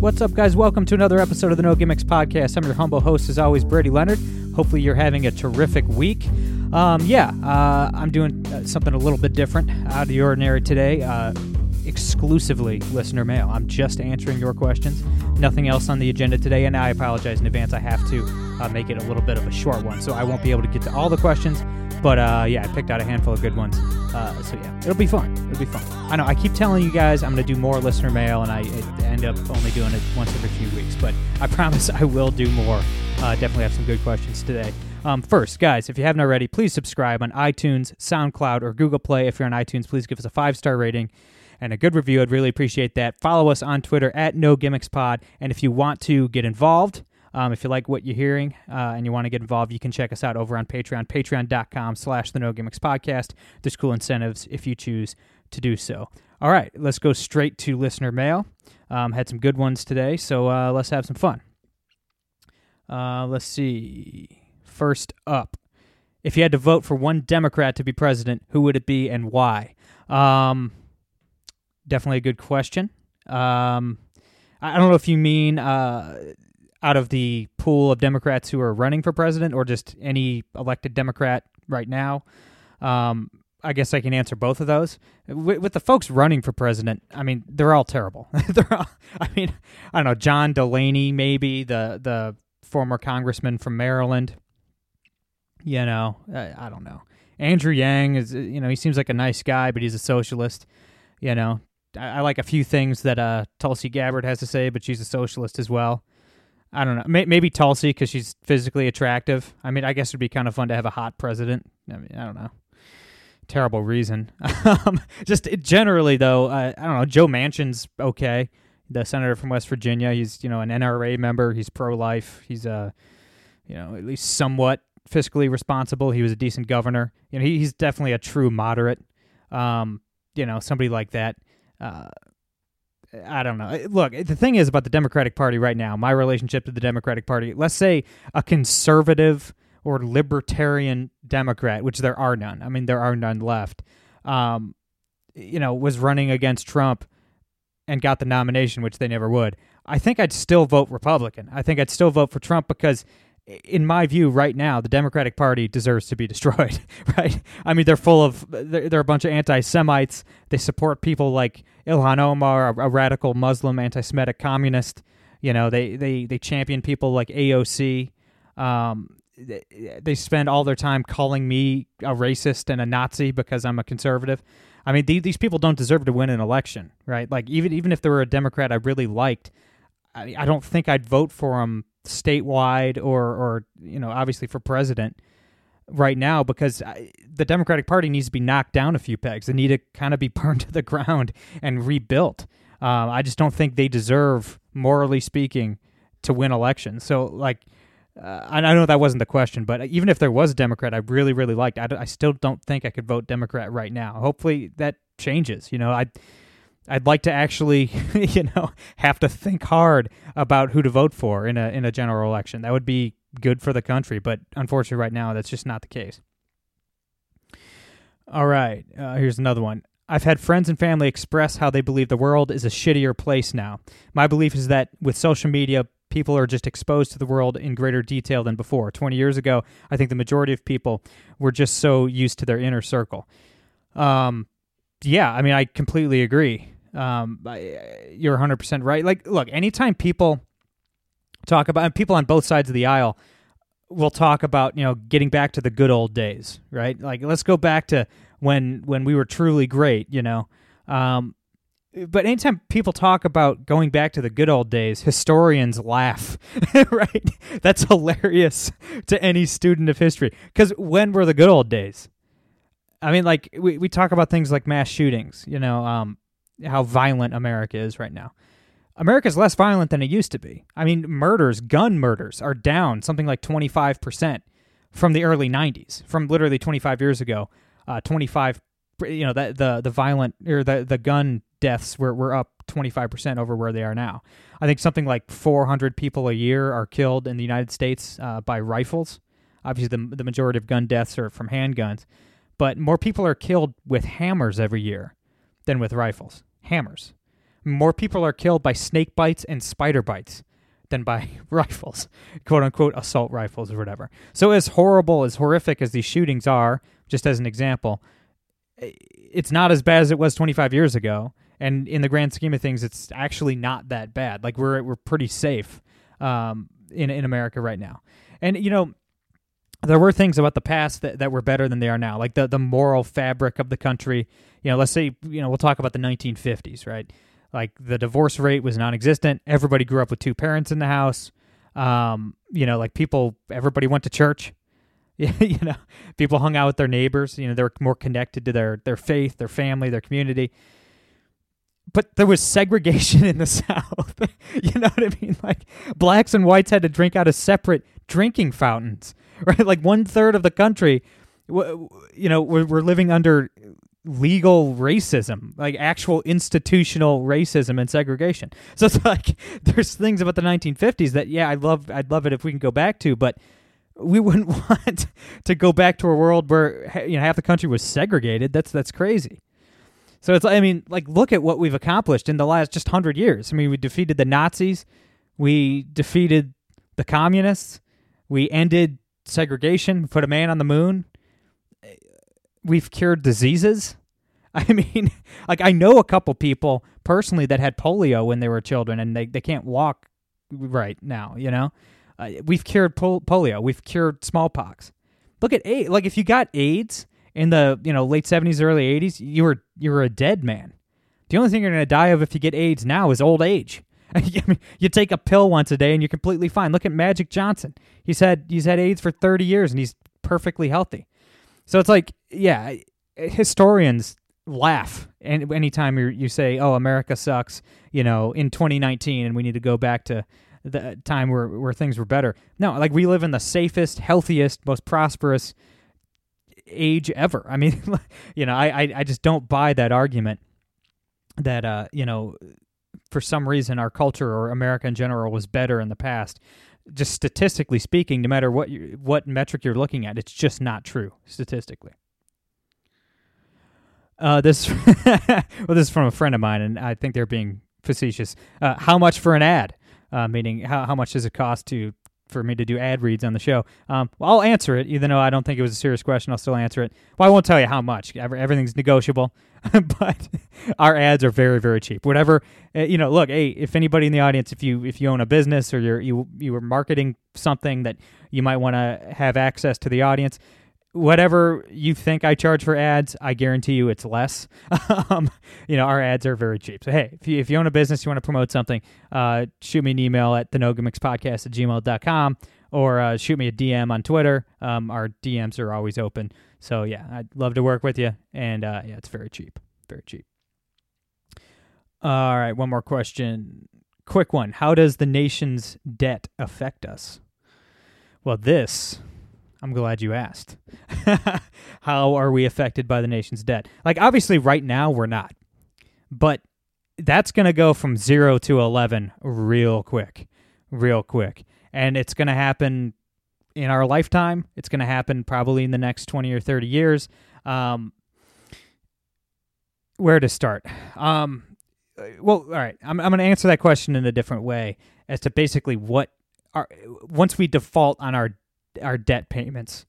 What's up, guys? Welcome to another episode of the No Gimmicks Podcast. I'm your humble host, as always, Brady Leonard. Hopefully, you're having a terrific week. Um, yeah, uh, I'm doing uh, something a little bit different, out of the ordinary today. Uh, exclusively listener mail. I'm just answering your questions. Nothing else on the agenda today, and I apologize in advance. I have to uh, make it a little bit of a short one, so I won't be able to get to all the questions. But uh, yeah, I picked out a handful of good ones. Uh, so yeah, it'll be fun. It'll be fun. I know I keep telling you guys I'm going to do more listener mail, and I I end up only doing it once every few weeks. But I promise I will do more. Uh, definitely have some good questions today. Um, first, guys, if you haven't already, please subscribe on iTunes, SoundCloud, or Google Play. If you're on iTunes, please give us a five star rating and a good review. I'd really appreciate that. Follow us on Twitter at No Pod. And if you want to get involved, um, if you like what you're hearing uh, and you want to get involved, you can check us out over on Patreon, patreon.com slash the No Gimmicks Podcast. There's cool incentives if you choose to do so. All right, let's go straight to listener mail. Um, had some good ones today, so uh, let's have some fun. Uh, let's see. First up, if you had to vote for one Democrat to be president, who would it be and why? Um, definitely a good question. Um, I don't know if you mean uh, out of the pool of Democrats who are running for president or just any elected Democrat right now. Um, I guess I can answer both of those. With, with the folks running for president, I mean, they're all terrible. they're all, I mean, I don't know, John Delaney, maybe the the former congressman from Maryland. You know, I, I don't know. Andrew Yang is, you know, he seems like a nice guy, but he's a socialist. You know, I, I like a few things that uh, Tulsi Gabbard has to say, but she's a socialist as well. I don't know. May- Maybe Tulsi because she's physically attractive. I mean, I guess it'd be kind of fun to have a hot president. I mean, I don't know. Terrible reason. um, just generally, though, uh, I don't know. Joe Manchin's okay. The senator from West Virginia. He's you know an NRA member. He's pro-life. He's uh, you know at least somewhat fiscally responsible. He was a decent governor. You know, he, he's definitely a true moderate. Um, you know, somebody like that. Uh, I don't know. Look, the thing is about the Democratic Party right now, my relationship to the Democratic Party, let's say a conservative or libertarian Democrat, which there are none. I mean, there are none left. Um, you know, was running against Trump and got the nomination, which they never would. I think I'd still vote Republican. I think I'd still vote for Trump because in my view, right now, the Democratic Party deserves to be destroyed. Right? I mean, they're full of they're, they're a bunch of anti-Semites. They support people like Ilhan Omar, a, a radical Muslim anti-Semitic communist. You know, they they they champion people like AOC. Um, they, they spend all their time calling me a racist and a Nazi because I'm a conservative. I mean, the, these people don't deserve to win an election, right? Like even even if they were a Democrat I really liked, I, I don't think I'd vote for them statewide or or you know obviously for president right now because I, the Democratic Party needs to be knocked down a few pegs. They need to kind of be burned to the ground and rebuilt. Um, I just don't think they deserve, morally speaking, to win elections. So like. Uh, I know that wasn't the question, but even if there was a Democrat I really, really liked, I, I still don't think I could vote Democrat right now. Hopefully that changes. You know, I I'd like to actually, you know, have to think hard about who to vote for in a in a general election. That would be good for the country, but unfortunately, right now, that's just not the case. All right, uh, here's another one. I've had friends and family express how they believe the world is a shittier place now. My belief is that with social media, people are just exposed to the world in greater detail than before. 20 years ago, I think the majority of people were just so used to their inner circle. Um, yeah, I mean, I completely agree. Um, you're 100% right. Like, look, anytime people talk about, and people on both sides of the aisle will talk about, you know, getting back to the good old days, right? Like, let's go back to when when we were truly great, you know. Um, but anytime people talk about going back to the good old days, historians laugh, right? That's hilarious to any student of history. Because when were the good old days? I mean, like we, we talk about things like mass shootings, you know, um, how violent America is right now. America's less violent than it used to be. I mean, murders, gun murders, are down something like 25% from the early 90s, from literally 25 years ago. Uh, 25, you know, the, the, the violent or the, the gun deaths were, were up 25% over where they are now. I think something like 400 people a year are killed in the United States uh, by rifles. Obviously, the, the majority of gun deaths are from handguns, but more people are killed with hammers every year than with rifles. Hammers. More people are killed by snake bites and spider bites than by rifles, quote unquote assault rifles or whatever. So, as horrible, as horrific as these shootings are, just as an example, it's not as bad as it was 25 years ago. And in the grand scheme of things, it's actually not that bad. Like we're we're pretty safe um, in in America right now. And you know, there were things about the past that, that were better than they are now, like the the moral fabric of the country. You know, let's say you know we'll talk about the 1950s, right? Like the divorce rate was non-existent. Everybody grew up with two parents in the house. Um, you know, like people, everybody went to church. you know, people hung out with their neighbors. You know, they're more connected to their their faith, their family, their community. But there was segregation in the South. you know what I mean? Like blacks and whites had to drink out of separate drinking fountains. Right, like one third of the country, you know, we're, living under legal racism, like actual institutional racism and segregation. So it's like there's things about the 1950s that yeah, I love I'd love it if we can go back to, but we wouldn't want to go back to a world where you know half the country was segregated. That's that's crazy. So it's I mean, like look at what we've accomplished in the last just 100 years. I mean, we defeated the Nazis, we defeated the communists, we ended segregation, put a man on the moon. We've cured diseases. I mean, like I know a couple people personally that had polio when they were children and they, they can't walk right now, you know? Uh, we've cured pol- polio, we've cured smallpox. Look at AIDS. Like if you got AIDS in the, you know, late 70s early 80s, you were you were a dead man. The only thing you're going to die of if you get AIDS now is old age. you take a pill once a day and you're completely fine. Look at Magic Johnson. He's had he's had AIDS for 30 years and he's perfectly healthy. So it's like, yeah, historians laugh and anytime you you say, "Oh, America sucks," you know, in 2019 and we need to go back to the time where where things were better. No, like we live in the safest, healthiest, most prosperous age ever. I mean, you know, I, I I just don't buy that argument that uh, you know, for some reason our culture or America in general was better in the past. Just statistically speaking, no matter what you, what metric you're looking at, it's just not true statistically. Uh, this well, this is from a friend of mine, and I think they're being facetious. Uh, how much for an ad? Uh, meaning, how how much does it cost to for me to do ad reads on the show? Um, well, I'll answer it, even though I don't think it was a serious question. I'll still answer it. Well, I won't tell you how much. Everything's negotiable, but our ads are very very cheap. Whatever uh, you know. Look, hey, if anybody in the audience, if you if you own a business or you're you you were marketing something that you might want to have access to the audience whatever you think I charge for ads, I guarantee you it's less. um, you know, our ads are very cheap. So, hey, if you, if you own a business, you want to promote something, uh, shoot me an email at the podcast at gmail.com or uh, shoot me a DM on Twitter. Um, our DMs are always open. So, yeah, I'd love to work with you. And uh, yeah, it's very cheap. Very cheap. All right, one more question. Quick one. How does the nation's debt affect us? Well, this I'm glad you asked. How are we affected by the nation's debt? Like, obviously, right now we're not, but that's going to go from zero to 11 real quick, real quick. And it's going to happen in our lifetime. It's going to happen probably in the next 20 or 30 years. Um, where to start? Um, well, all right. I'm, I'm going to answer that question in a different way as to basically what are, once we default on our our debt payments,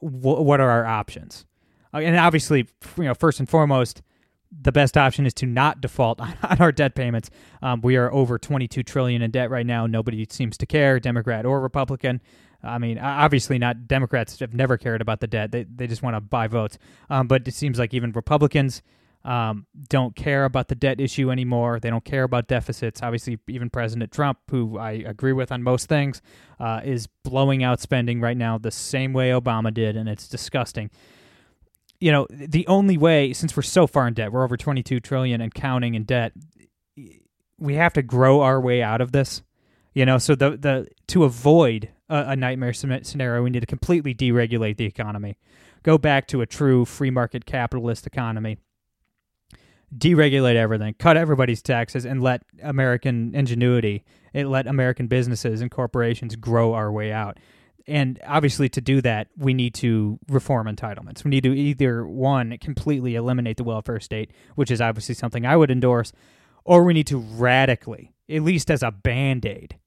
wh- what are our options? Uh, and obviously, you know, first and foremost, the best option is to not default on, our debt payments. Um, we are over 22 trillion in debt right now. Nobody seems to care, Democrat or Republican. I mean, obviously, not Democrats have never cared about the debt. They they just want to buy votes. Um, but it seems like even Republicans um, don't care about the debt issue anymore. They don't care about deficits. Obviously, even President Trump, who I agree with on most things, uh, is blowing out spending right now the same way Obama did, and it's disgusting. You know, the only way, since we're so far in debt, we're over 22 trillion and counting in debt. we have to grow our way out of this. You know, so the the to avoid a, a nightmare scenario, we need to completely deregulate the economy, go back to a true free market capitalist economy, deregulate everything, cut everybody's taxes, and let American ingenuity, it let American businesses and corporations grow our way out. And obviously, to do that, we need to reform entitlements. We need to either one completely eliminate the welfare state, which is obviously something I would endorse, or we need to radically, at least as a band aid,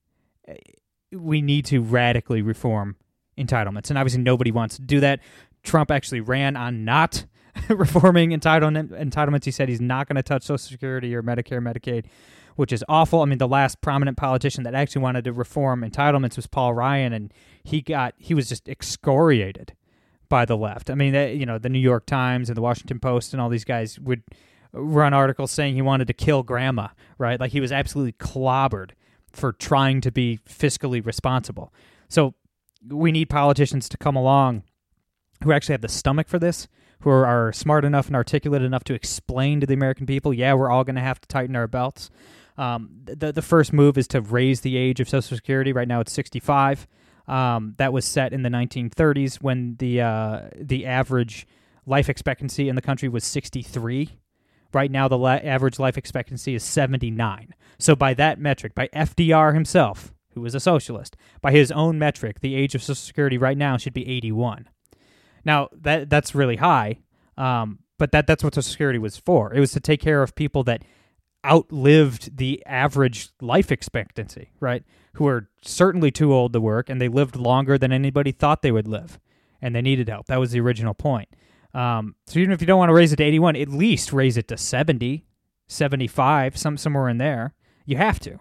we need to radically reform entitlements. And obviously, nobody wants to do that. Trump actually ran on not reforming entitlement, entitlements. He said he's not going to touch Social Security or Medicare, Medicaid, which is awful. I mean, the last prominent politician that actually wanted to reform entitlements was Paul Ryan, and he got he was just excoriated by the left. I mean, they, you know, the New York Times and the Washington Post and all these guys would run articles saying he wanted to kill grandma, right? Like he was absolutely clobbered for trying to be fiscally responsible. So we need politicians to come along who actually have the stomach for this, who are, smart enough and articulate enough to explain to the American people, yeah, we're all going to have to tighten our belts. Um, the the first move is to raise the age of Social Security. Right now, it's 65. Um, that was set in the 1930s when the uh, the average life expectancy in the country was 63. Right now, the la- average life expectancy is 79. So, by that metric, by FDR himself, who was a socialist, by his own metric, the age of Social Security right now should be 81. Now, that that's really high, um, but that that's what Social Security was for. It was to take care of people that outlived the average life expectancy, right? Who are certainly too old to work and they lived longer than anybody thought they would live, and they needed help. That was the original point. Um, so even if you don't want to raise it to 81, at least raise it to 70, 75, some somewhere in there. You have to.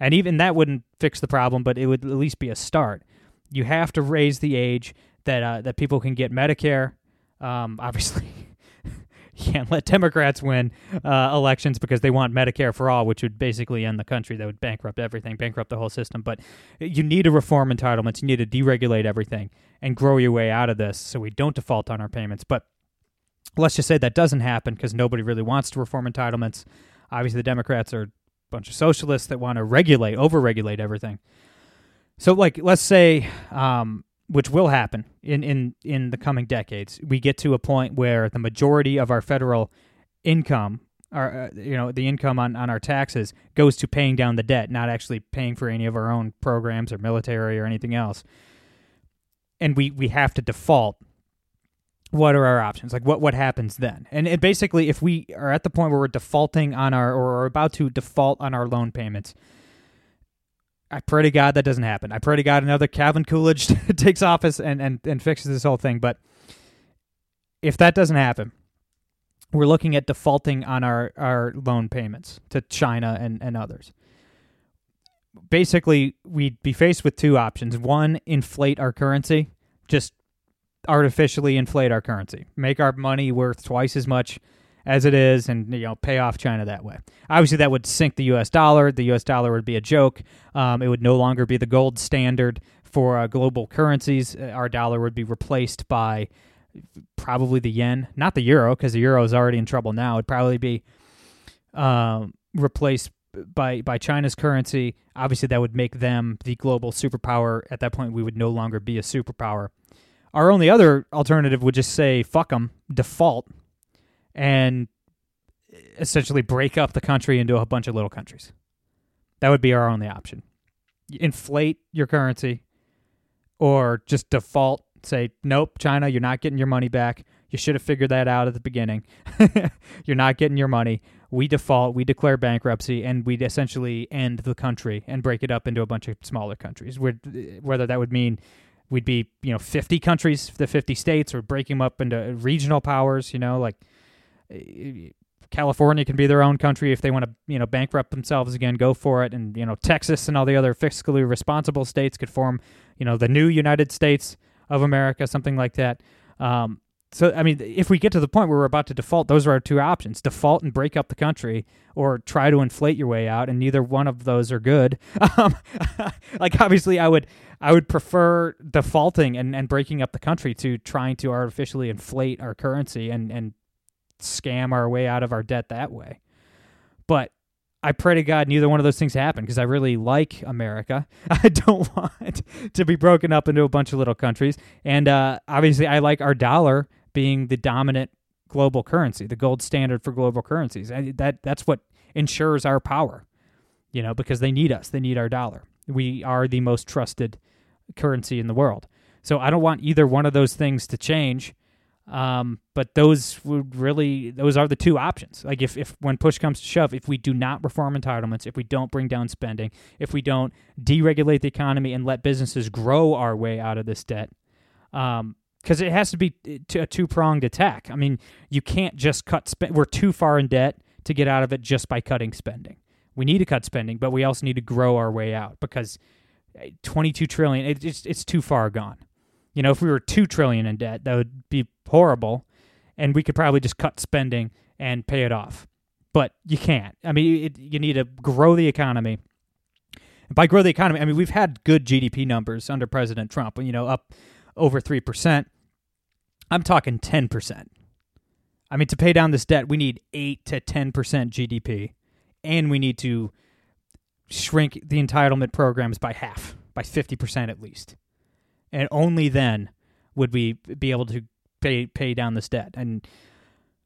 And even that wouldn't fix the problem, but it would at least be a start. You have to raise the age that uh, that people can get Medicare. Um, obviously, can't let Democrats win uh, elections because they want Medicare for all, which would basically end the country. That would bankrupt everything, bankrupt the whole system. But you need to reform entitlements. You need to deregulate everything and grow your way out of this so we don't default on our payments. But let's just say that doesn't happen because nobody really wants to reform entitlements. Obviously, the Democrats are a bunch of socialists that want to regulate, over-regulate everything. So, like, let's say um, which will happen in, in, in the coming decades, we get to a point where the majority of our federal income, our, uh, you know, the income on, on our taxes goes to paying down the debt, not actually paying for any of our own programs or military or anything else. And we, we have to default. What are our options? Like what, what happens then? And it basically, if we are at the point where we're defaulting on our, or about to default on our loan payments, I pray to God that doesn't happen. I pray to God another Calvin Coolidge takes office and, and, and fixes this whole thing. But if that doesn't happen, we're looking at defaulting on our, our loan payments to China and, and others. Basically, we'd be faced with two options. One, inflate our currency, just artificially inflate our currency, make our money worth twice as much as it is and you know pay off China that way. Obviously, that would sink the U.S. dollar. The U.S. dollar would be a joke. Um, it would no longer be the gold standard for uh, global currencies. Uh, our dollar would be replaced by probably the yen, not the euro, because the euro is already in trouble now. It'd probably be um, replaced by by China's currency. Obviously, that would make them the global superpower. At that point, we would no longer be a superpower. Our only other alternative would just say fuck them, default, and essentially break up the country into a bunch of little countries. That would be our only option. Inflate your currency or just default say, nope, China, you're not getting your money back. You should have figured that out at the beginning. you're not getting your money. We default, we declare bankruptcy, and we essentially end the country and break it up into a bunch of smaller countries. Uh, whether that would mean we'd be, you know, 50 countries, the 50 states, or breaking them up into regional powers, you know, like California can be their own country if they want to, you know, bankrupt themselves again. Go for it, and you know, Texas and all the other fiscally responsible states could form, you know, the new United States of America, something like that. Um, so, I mean, if we get to the point where we're about to default, those are our two options: default and break up the country, or try to inflate your way out. And neither one of those are good. Um, like, obviously, I would, I would prefer defaulting and, and breaking up the country to trying to artificially inflate our currency and and scam our way out of our debt that way. But I pray to God neither one of those things happen because I really like America. I don't want to be broken up into a bunch of little countries. And uh, obviously, I like our dollar being the dominant global currency, the gold standard for global currencies. That that's what ensures our power. You know, because they need us. They need our dollar. We are the most trusted currency in the world. So I don't want either one of those things to change. Um, but those would really those are the two options. Like if, if when push comes to shove, if we do not reform entitlements, if we don't bring down spending, if we don't deregulate the economy and let businesses grow our way out of this debt, um, because it has to be a two pronged attack. I mean, you can't just cut. we're too far in debt to get out of it just by cutting spending. We need to cut spending, but we also need to grow our way out because eh, 22 trillion it, it's it's too far gone. You know, if we were 2 trillion in debt, that would be horrible and we could probably just cut spending and pay it off. But you can't. I mean, it, you need to grow the economy. And by grow the economy, I mean we've had good GDP numbers under President Trump, you know, up over 3%. I'm talking 10%. I mean, to pay down this debt, we need 8 to 10% GDP, and we need to shrink the entitlement programs by half, by 50% at least and only then would we be able to pay pay down this debt. And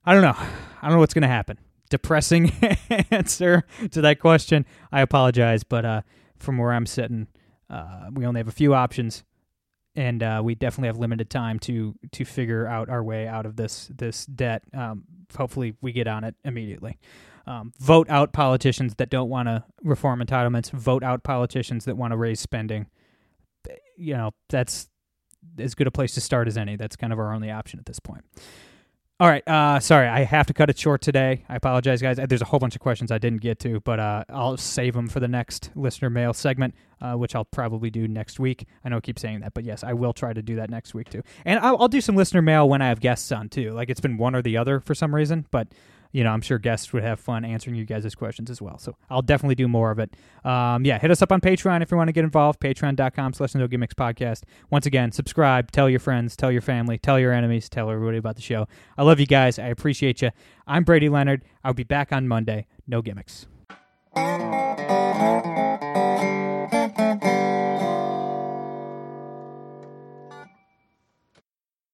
I don't know. I don't know what's going to happen. Depressing answer to that question. I apologize, but uh, from where I'm sitting, uh, we only have a few options, and uh, we definitely have limited time to to figure out our way out of this this debt. Um, hopefully, we get on it immediately. Um, vote out politicians that don't want to reform entitlements. Vote out politicians that want to raise spending you know, that's as good a place to start as any. That's kind of our only option at this point. All right. Uh, sorry, I have to cut it short today. I apologize, guys. There's a whole bunch of questions I didn't get to, but uh, I'll save them for the next listener mail segment, uh, which I'll probably do next week. I know I keep saying that, but yes, I will try to do that next week too. And I'll, I'll do some listener mail when I have guests on too. Like it's been one or the other for some reason, but you know, I'm sure guests would have fun answering you guys' questions as well. So I'll definitely do more of it. Um, yeah, hit us up on Patreon if you want to get involved. Patreon.com slash No Gimmicks Podcast. Once again, subscribe, tell your friends, tell your family, tell your enemies, tell everybody about the show. I love you guys. I appreciate you. I'm Brady Leonard. I'll be back on Monday. No gimmicks.